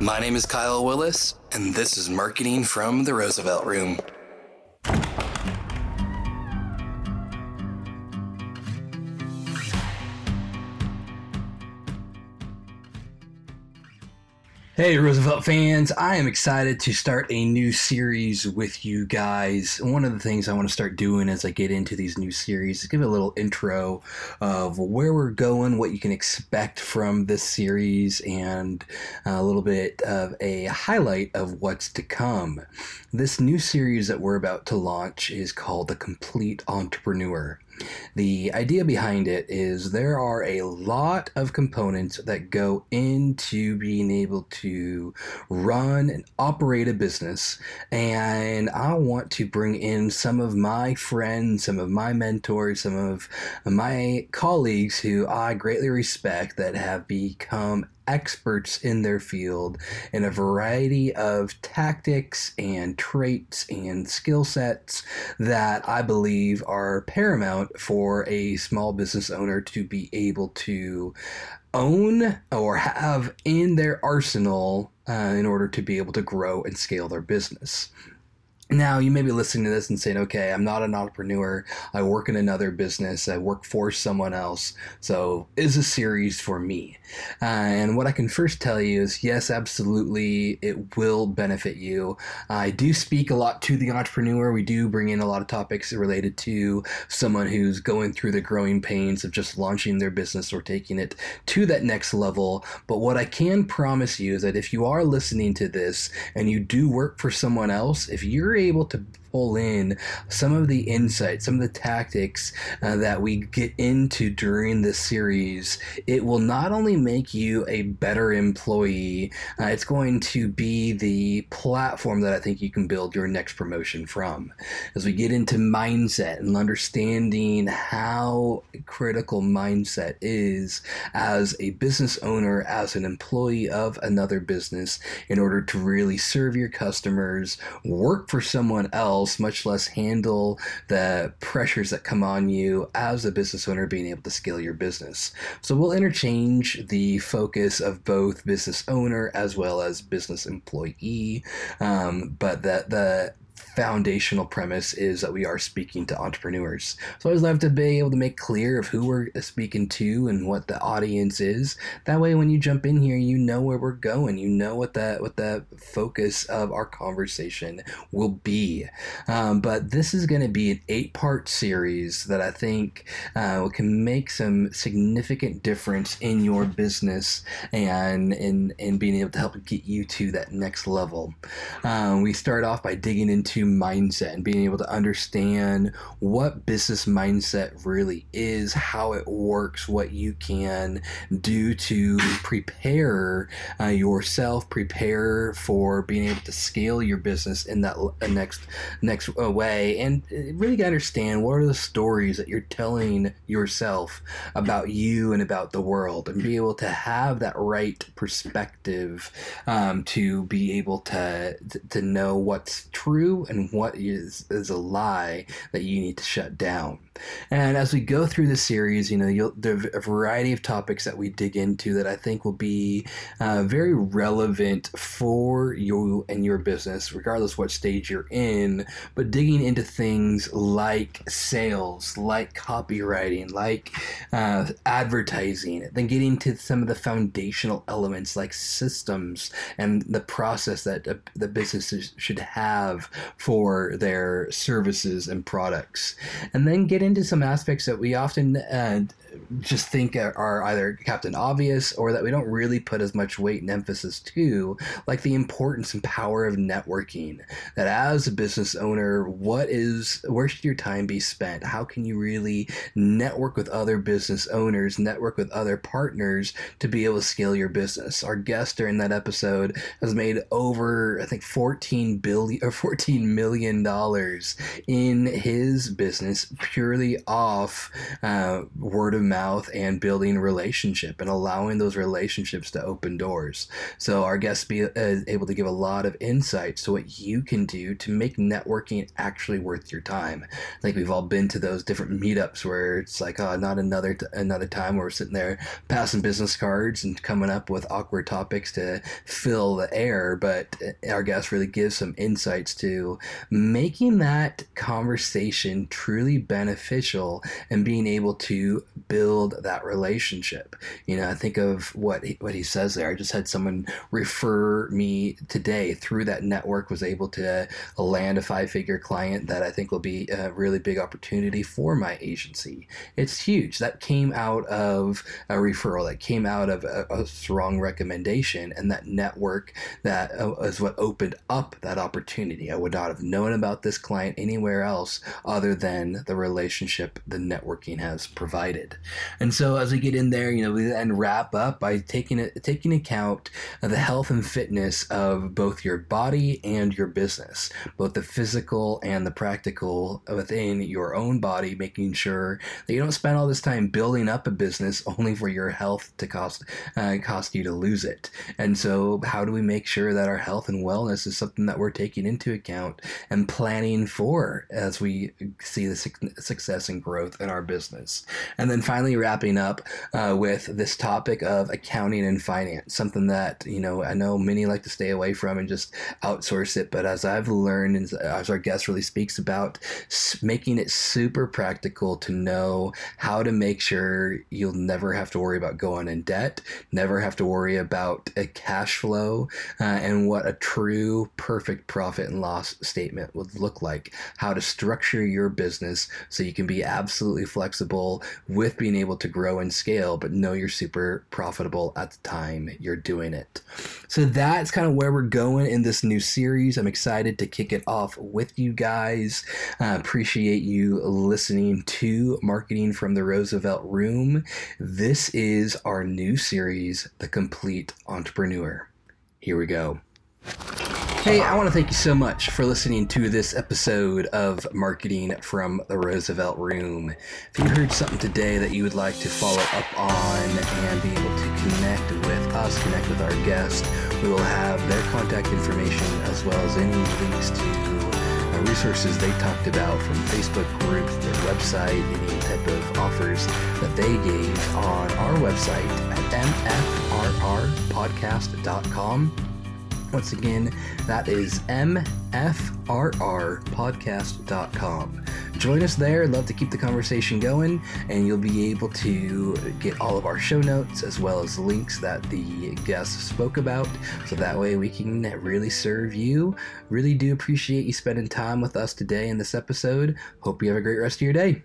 My name is Kyle Willis, and this is Marketing from the Roosevelt Room. Hey, Roosevelt fans, I am excited to start a new series with you guys. One of the things I want to start doing as I get into these new series is give a little intro of where we're going, what you can expect from this series, and a little bit of a highlight of what's to come. This new series that we're about to launch is called The Complete Entrepreneur. The idea behind it is there are a lot of components that go into being able to run and operate a business. And I want to bring in some of my friends, some of my mentors, some of my colleagues who I greatly respect that have become experts in their field in a variety of tactics and traits and skill sets that I believe are paramount for a small business owner to be able to own or have in their arsenal uh, in order to be able to grow and scale their business. Now, you may be listening to this and saying, okay, I'm not an entrepreneur. I work in another business. I work for someone else. So, is a series for me? Uh, and what I can first tell you is yes, absolutely, it will benefit you. I do speak a lot to the entrepreneur. We do bring in a lot of topics related to someone who's going through the growing pains of just launching their business or taking it to that next level. But what I can promise you is that if you are listening to this and you do work for someone else, if you're able to pull in some of the insights, some of the tactics uh, that we get into during this series, it will not only make you a better employee, uh, it's going to be the platform that I think you can build your next promotion from. As we get into mindset and understanding how critical mindset is as a business owner, as an employee of another business, in order to really serve your customers, work for someone else, much less handle the pressures that come on you as a business owner being able to scale your business. So we'll interchange the focus of both business owner as well as business employee, um, but that the foundational premise is that we are speaking to entrepreneurs. So I always love to be able to make clear of who we're speaking to and what the audience is. That way, when you jump in here, you know where we're going. You know what the what the focus of our conversation will be. Um, but this is going to be an eight part series that I think uh, can make some significant difference in your business and in in being able to help get you to that next level. Um, we start off by digging into mindset and being able to understand what business mindset really is, how it works, what you can do to prepare uh, yourself, prepare for being able to scale your business in that uh, next next uh, way, and uh, really understand what are the stories that you're telling yourself about you and about the world, and be able to have that right perspective um, to be able to to know what's true and what is is a lie that you need to shut down. And as we go through the series, you know, there are a variety of topics that we dig into that I think will be uh, very relevant for you and your business, regardless what stage you're in. But digging into things like sales, like copywriting, like uh, advertising, then getting to some of the foundational elements like systems and the process that the business should have for their services and products, and then get into some aspects that we often uh, just think are either Captain Obvious or that we don't really put as much weight and emphasis to, like the importance and power of networking. That as a business owner, what is where should your time be spent? How can you really network with other business owners, network with other partners to be able to scale your business? Our guest during that episode has made over, I think, 14 billion or 14 million dollars in his business purely off uh, word of of mouth and building relationship and allowing those relationships to open doors. So our guests be uh, able to give a lot of insights to what you can do to make networking actually worth your time. I think we've all been to those different meetups where it's like, oh, not another t- another time where we're sitting there passing business cards and coming up with awkward topics to fill the air. But our guest really gives some insights to making that conversation truly beneficial and being able to build that relationship. You know, I think of what he, what he says there. I just had someone refer me today through that network was able to land a five figure client that I think will be a really big opportunity for my agency. It's huge. That came out of a referral. That came out of a, a strong recommendation, and that network that uh, is what opened up that opportunity. I would not have known about this client anywhere else other than the relationship the networking has provided. And so as we get in there, you know, we then wrap up by taking it taking account of the health and fitness of both your body and your business, both the physical and the practical within your own body, making sure that you don't spend all this time building up a business only for your health to cost uh, cost you to lose it. And so, how do we make sure that our health and wellness is something that we're taking into account and planning for as we see the success and growth in our business? And then finally, wrapping up uh, with this topic of accounting and finance, something that you know I know many like to stay away from and just outsource it. But as I've learned, and as our guest really speaks about, making it super practical to know how to make sure you'll never have to worry about going in debt, never have to worry about a cash flow, uh, and what a true perfect profit and loss statement would look like. How to structure your business so you can be absolutely flexible with being able to grow and scale, but know you're super profitable at the time you're doing it. So that's kind of where we're going in this new series. I'm excited to kick it off with you guys. Uh, appreciate you listening to Marketing from the Roosevelt Room. This is our new series, The Complete Entrepreneur. Here we go. Hey, I want to thank you so much for listening to this episode of Marketing from the Roosevelt Room. If you heard something today that you would like to follow up on and be able to connect with us, connect with our guest, we will have their contact information as well as any links to uh, resources they talked about from Facebook groups, their website, any type of offers that they gave on our website at mfrrpodcast.com. Once again, that is mfrrpodcast.com. Join us there. Love to keep the conversation going, and you'll be able to get all of our show notes as well as links that the guests spoke about. So that way we can really serve you. Really do appreciate you spending time with us today in this episode. Hope you have a great rest of your day.